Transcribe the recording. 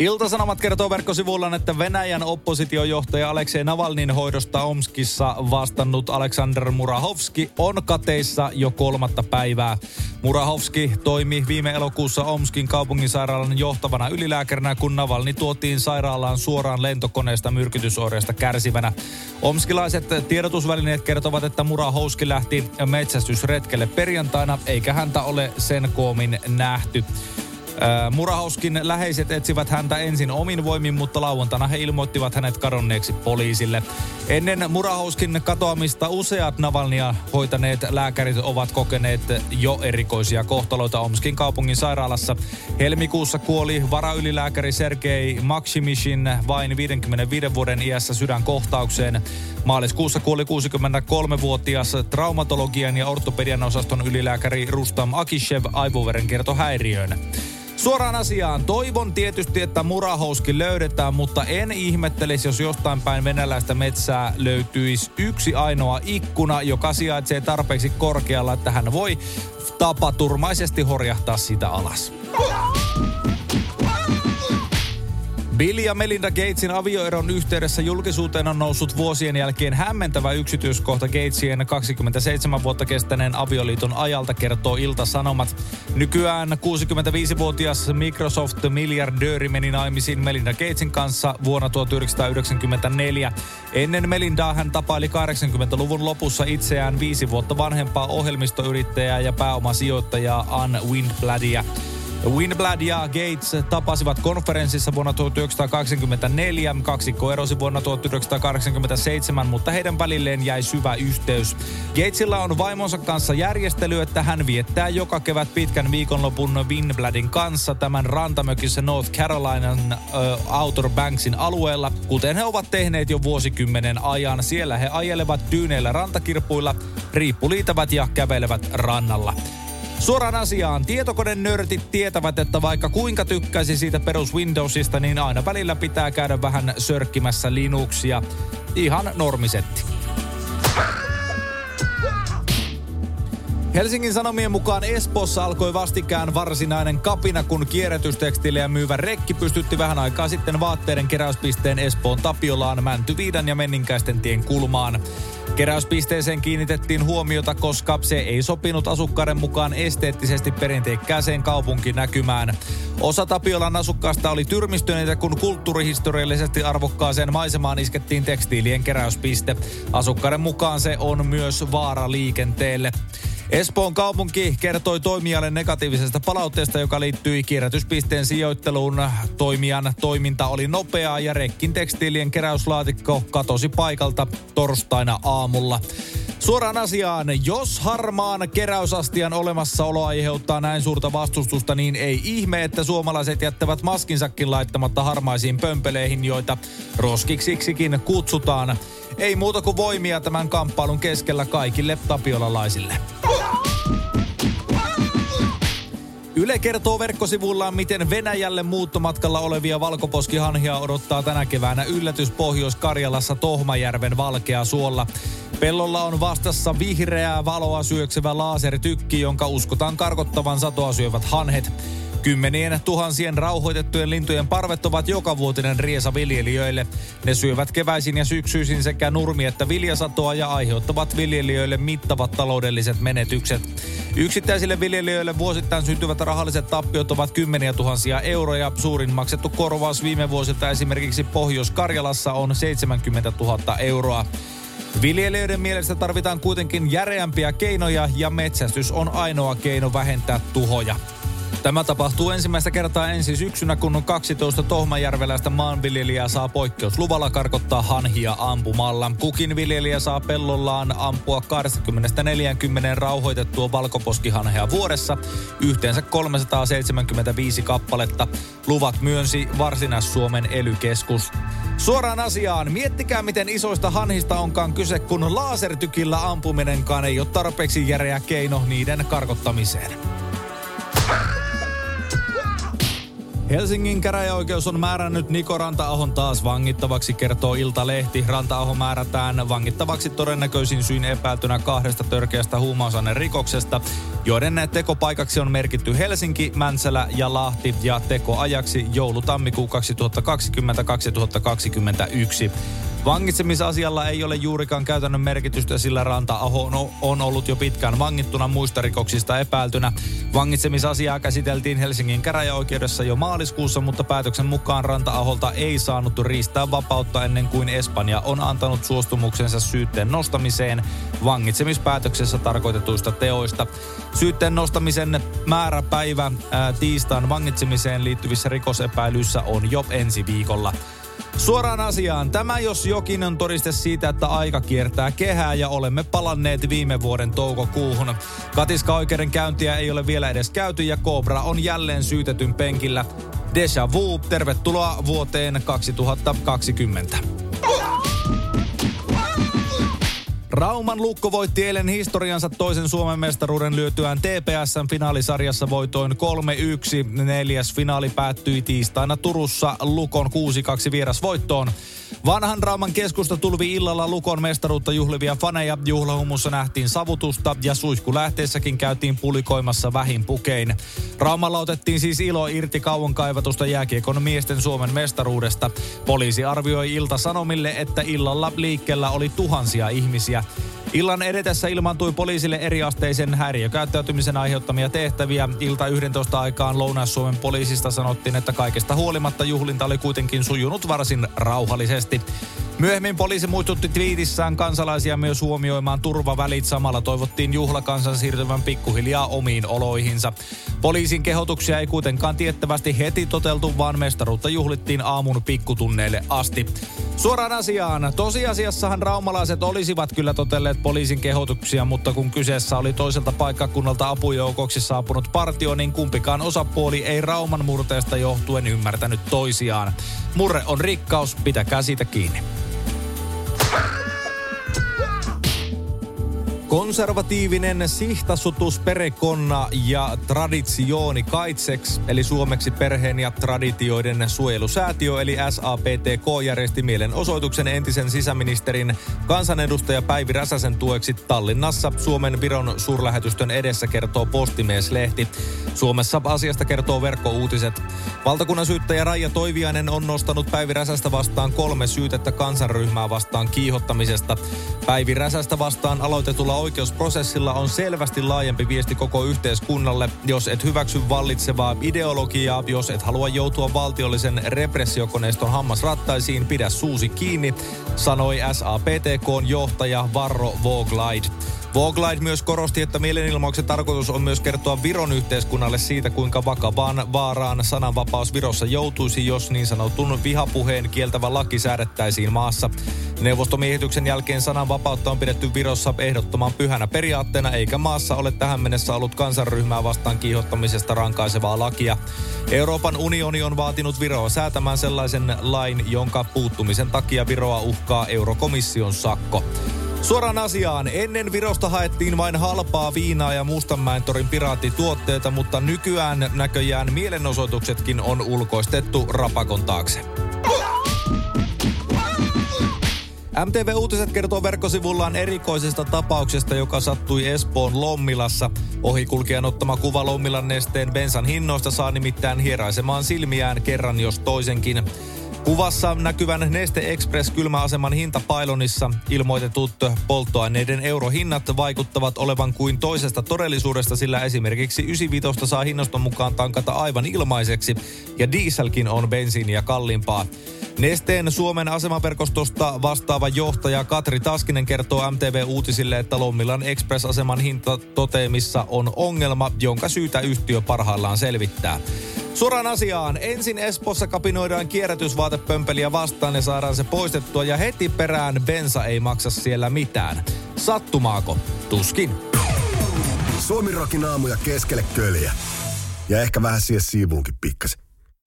Iltasanomat kertoo verkkosivuillaan, että Venäjän oppositiojohtaja Aleksei Navalnin hoidosta Omskissa vastannut Aleksander Murahovski on kateissa jo kolmatta päivää. Murahovski toimi viime elokuussa Omskin kaupunginsairaalan johtavana ylilääkärinä, kun Navalni tuotiin sairaalaan suoraan lentokoneesta myrkytysoireista kärsivänä. Omskilaiset tiedotusvälineet kertovat, että Murahovski lähti metsästysretkelle perjantaina, eikä häntä ole sen koomin nähty. Murahauskin läheiset etsivät häntä ensin omin voimin, mutta lauantaina he ilmoittivat hänet kadonneeksi poliisille. Ennen Murahauskin katoamista useat Navalnia hoitaneet lääkärit ovat kokeneet jo erikoisia kohtaloita Omskin kaupungin sairaalassa. Helmikuussa kuoli varaylilääkäri Sergei Maksimishin vain 55 vuoden iässä sydänkohtaukseen. Maaliskuussa kuoli 63-vuotias traumatologian ja ortopedian osaston ylilääkäri Rustam Akishev aivoverenkiertohäiriöön. Suoraan asiaan. Toivon tietysti, että murahouski löydetään, mutta en ihmettelisi, jos jostain päin venäläistä metsää löytyisi yksi ainoa ikkuna, joka sijaitsee tarpeeksi korkealla, että hän voi tapaturmaisesti horjahtaa sitä alas. Bill ja Melinda Gatesin avioeron yhteydessä julkisuuteen on noussut vuosien jälkeen hämmentävä yksityiskohta Gatesien 27 vuotta kestäneen avioliiton ajalta, kertoo Ilta-Sanomat. Nykyään 65-vuotias Microsoft-miljardööri meni naimisiin Melinda Gatesin kanssa vuonna 1994. Ennen Melindaa hän tapaili 80-luvun lopussa itseään viisi vuotta vanhempaa ohjelmistoyrittäjää ja pääomasijoittajaa Ann Windbladia. Winblad ja Gates tapasivat konferenssissa vuonna 1984. Kaksikko erosi vuonna 1987, mutta heidän välilleen jäi syvä yhteys. Gatesilla on vaimonsa kanssa järjestely, että hän viettää joka kevät pitkän viikonlopun Winbladin kanssa tämän rantamökissä North Carolinan uh, Outer Banksin alueella, kuten he ovat tehneet jo vuosikymmenen ajan. Siellä he ajelevat tyyneillä rantakirpuilla, riippuliitävät ja kävelevät rannalla. Suoraan asiaan. Tietokonenörtit tietävät, että vaikka kuinka tykkäisi siitä perus Windowsista, niin aina välillä pitää käydä vähän sörkkimässä Linuxia. Ihan normisetti. Helsingin Sanomien mukaan Espoossa alkoi vastikään varsinainen kapina, kun kierrätystekstiilejä myyvä rekki pystytti vähän aikaa sitten vaatteiden keräyspisteen Espoon Tapiolaan, Mäntyviidan ja Menninkäisten tien kulmaan. Keräyspisteeseen kiinnitettiin huomiota, koska se ei sopinut asukkaiden mukaan esteettisesti perinteikkääseen kaupunkinäkymään. Osa Tapiolan asukkaasta oli tyrmistyneitä, kun kulttuurihistoriallisesti arvokkaaseen maisemaan iskettiin tekstiilien keräyspiste. Asukkaiden mukaan se on myös vaara liikenteelle. Espoon kaupunki kertoi toimijalle negatiivisesta palautteesta, joka liittyi kierrätyspisteen sijoitteluun. Toimijan toiminta oli nopeaa ja rekkin tekstiilien keräyslaatikko katosi paikalta torstaina aamulla. Suoraan asiaan, jos harmaan keräysastian olemassaolo aiheuttaa näin suurta vastustusta, niin ei ihme, että suomalaiset jättävät maskinsakin laittamatta harmaisiin pömpeleihin, joita roskiksiksikin kutsutaan. Ei muuta kuin voimia tämän kamppailun keskellä kaikille tapiolalaisille. Yle kertoo verkkosivullaan, miten Venäjälle muuttomatkalla olevia valkoposkihanhia odottaa tänä keväänä yllätys Pohjois-Karjalassa Tohmajärven valkea suolla. Pellolla on vastassa vihreää valoa syöksevä laaseritykki, jonka uskotaan karkottavan satoa syövät hanhet. Kymmenien tuhansien rauhoitettujen lintujen parvet ovat joka vuotinen riesa viljelijöille. Ne syövät keväisin ja syksyisin sekä nurmi- että viljasatoa ja aiheuttavat viljelijöille mittavat taloudelliset menetykset. Yksittäisille viljelijöille vuosittain syntyvät rahalliset tappiot ovat kymmeniä tuhansia euroja. Suurin maksettu korvaus viime vuosilta esimerkiksi Pohjois-Karjalassa on 70 000 euroa. Viljelijöiden mielestä tarvitaan kuitenkin järeämpiä keinoja ja metsästys on ainoa keino vähentää tuhoja. Tämä tapahtuu ensimmäistä kertaa ensi syksynä, kun 12 tohmajärveläistä maanviljelijää saa poikkeusluvalla karkottaa hanhia ampumalla. Kukin viljelijä saa pellollaan ampua 20-40 rauhoitettua valkoposkihanhea vuodessa, yhteensä 375 kappaletta. Luvat myönsi Varsinais-Suomen elykeskus. Suoraan asiaan, miettikää miten isoista hanhista onkaan kyse, kun lasertykillä ampuminenkaan ei ole tarpeeksi järeä keino niiden karkottamiseen. Helsingin käräjäoikeus on määrännyt Niko Ranta-ahon taas vangittavaksi, kertoo Ilta-lehti. Ranta-aho määrätään vangittavaksi todennäköisin syyn epäiltynä kahdesta törkeästä rikoksesta, joiden tekopaikaksi on merkitty Helsinki, Mäntsälä ja Lahti ja tekoajaksi joulu-tammikuu 2020-2021. Vangitsemisasialla ei ole juurikaan käytännön merkitystä, sillä Ranta-aho on ollut jo pitkään vangittuna muista rikoksista epäiltynä. Vangitsemisasiaa käsiteltiin Helsingin käräjäoikeudessa jo maaliskuussa, mutta päätöksen mukaan Ranta-aholta ei saanut riistää vapautta ennen kuin Espanja on antanut suostumuksensa syytteen nostamiseen vangitsemispäätöksessä tarkoitetuista teoista. Syytteen nostamisen määräpäivä ää, tiistain vangitsemiseen liittyvissä rikosepäilyissä on jo ensi viikolla. Suoraan asiaan. Tämä jos jokin on todiste siitä, että aika kiertää kehää ja olemme palanneet viime vuoden toukokuuhun. Katiska oikeudenkäyntiä ei ole vielä edes käyty ja Cobra on jälleen syytetyn penkillä. Deja vu, tervetuloa vuoteen 2020. Rauman Lukko voitti eilen historiansa toisen Suomen mestaruuden lyötyään TPSn finaalisarjassa voitoin 3-1. Neljäs finaali päättyi tiistaina Turussa Lukon 6-2 vierasvoittoon. Vanhan Rauman keskusta tulvi illalla Lukon mestaruutta juhlivia faneja. Juhlahumussa nähtiin savutusta ja suihkulähteessäkin käytiin pulikoimassa vähin pukein. Raumalla otettiin siis ilo irti kauan kaivatusta jääkiekon miesten Suomen mestaruudesta. Poliisi arvioi Ilta-Sanomille, että illalla liikkeellä oli tuhansia ihmisiä. Illan edetessä ilmaantui poliisille eriasteisen häiriökäyttäytymisen aiheuttamia tehtäviä. Ilta 11 aikaan Lounais-Suomen poliisista sanottiin, että kaikesta huolimatta juhlinta oli kuitenkin sujunut varsin rauhallisesti. Myöhemmin poliisi muistutti twiitissään kansalaisia myös huomioimaan turvavälit. Samalla toivottiin juhlakansan siirtyvän pikkuhiljaa omiin oloihinsa. Poliisin kehotuksia ei kuitenkaan tiettävästi heti toteltu, vaan mestaruutta juhlittiin aamun pikkutunneille asti. Suoraan asiaan. Tosiasiassahan raumalaiset olisivat kyllä totelleet poliisin kehotuksia, mutta kun kyseessä oli toiselta paikkakunnalta apujoukoksi saapunut partio, niin kumpikaan osapuoli ei Rauman murteesta johtuen ymmärtänyt toisiaan. Murre on rikkaus, pitäkää siitä kiinni. Konservatiivinen sihtasutus perekonna ja traditiooni kaitseks, eli suomeksi perheen ja traditioiden suojelusäätiö, eli SAPTK, järjesti mielenosoituksen entisen sisäministerin kansanedustaja Päivi Räsäsen tueksi Tallinnassa Suomen Viron suurlähetystön edessä kertoo Postimieslehti. Suomessa asiasta kertoo verkkouutiset. Valtakunnan syyttäjä Raija Toiviainen on nostanut Päivi Räsästä vastaan kolme syytettä kansanryhmää vastaan kiihottamisesta. Päivi Räsästä vastaan aloitetulla oikeusprosessilla on selvästi laajempi viesti koko yhteiskunnalle. Jos et hyväksy vallitsevaa ideologiaa, jos et halua joutua valtiollisen repressiokoneiston hammasrattaisiin, pidä suusi kiinni, sanoi SAPTKn johtaja Varro Voglaid. Voglide myös korosti, että mielenilmauksen tarkoitus on myös kertoa Viron yhteiskunnalle siitä, kuinka vakavaan vaaraan sananvapaus Virossa joutuisi, jos niin sanotun vihapuheen kieltävä laki säädettäisiin maassa. Neuvostomiehityksen jälkeen sananvapautta on pidetty Virossa ehdottoman pyhänä periaatteena, eikä maassa ole tähän mennessä ollut kansanryhmää vastaan kiihottamisesta rankaisevaa lakia. Euroopan unioni on vaatinut Viroa säätämään sellaisen lain, jonka puuttumisen takia Viroa uhkaa eurokomission sakko. Suoraan asiaan. Ennen Virosta haettiin vain halpaa viinaa ja Mustanmäentorin piraattituotteita, mutta nykyään näköjään mielenosoituksetkin on ulkoistettu rapakon taakse. MTV Uutiset kertoo verkkosivullaan erikoisesta tapauksesta, joka sattui Espoon Lommilassa. Ohikulkijan ottama kuva Lommilan nesteen bensan hinnoista saa nimittäin hieraisemaan silmiään kerran jos toisenkin. Kuvassa näkyvän Neste Express kylmäaseman hintapailonissa ilmoitetut polttoaineiden eurohinnat vaikuttavat olevan kuin toisesta todellisuudesta, sillä esimerkiksi 95 saa hinnaston mukaan tankata aivan ilmaiseksi ja dieselkin on bensiiniä kalliimpaa. Nesteen Suomen asemaverkostosta vastaava johtaja Katri Taskinen kertoo MTV Uutisille, että Lommilan Express-aseman hinta toteemissa on ongelma, jonka syytä yhtiö parhaillaan selvittää. Suoraan asiaan. Ensin Espossa kapinoidaan kierrätysvaatepömpeliä vastaan ja saadaan se poistettua ja heti perään bensa ei maksa siellä mitään. Sattumaako? Tuskin. Suomirokin aamuja keskelle köljä. Ja ehkä vähän siihen siivuunkin pikkasen.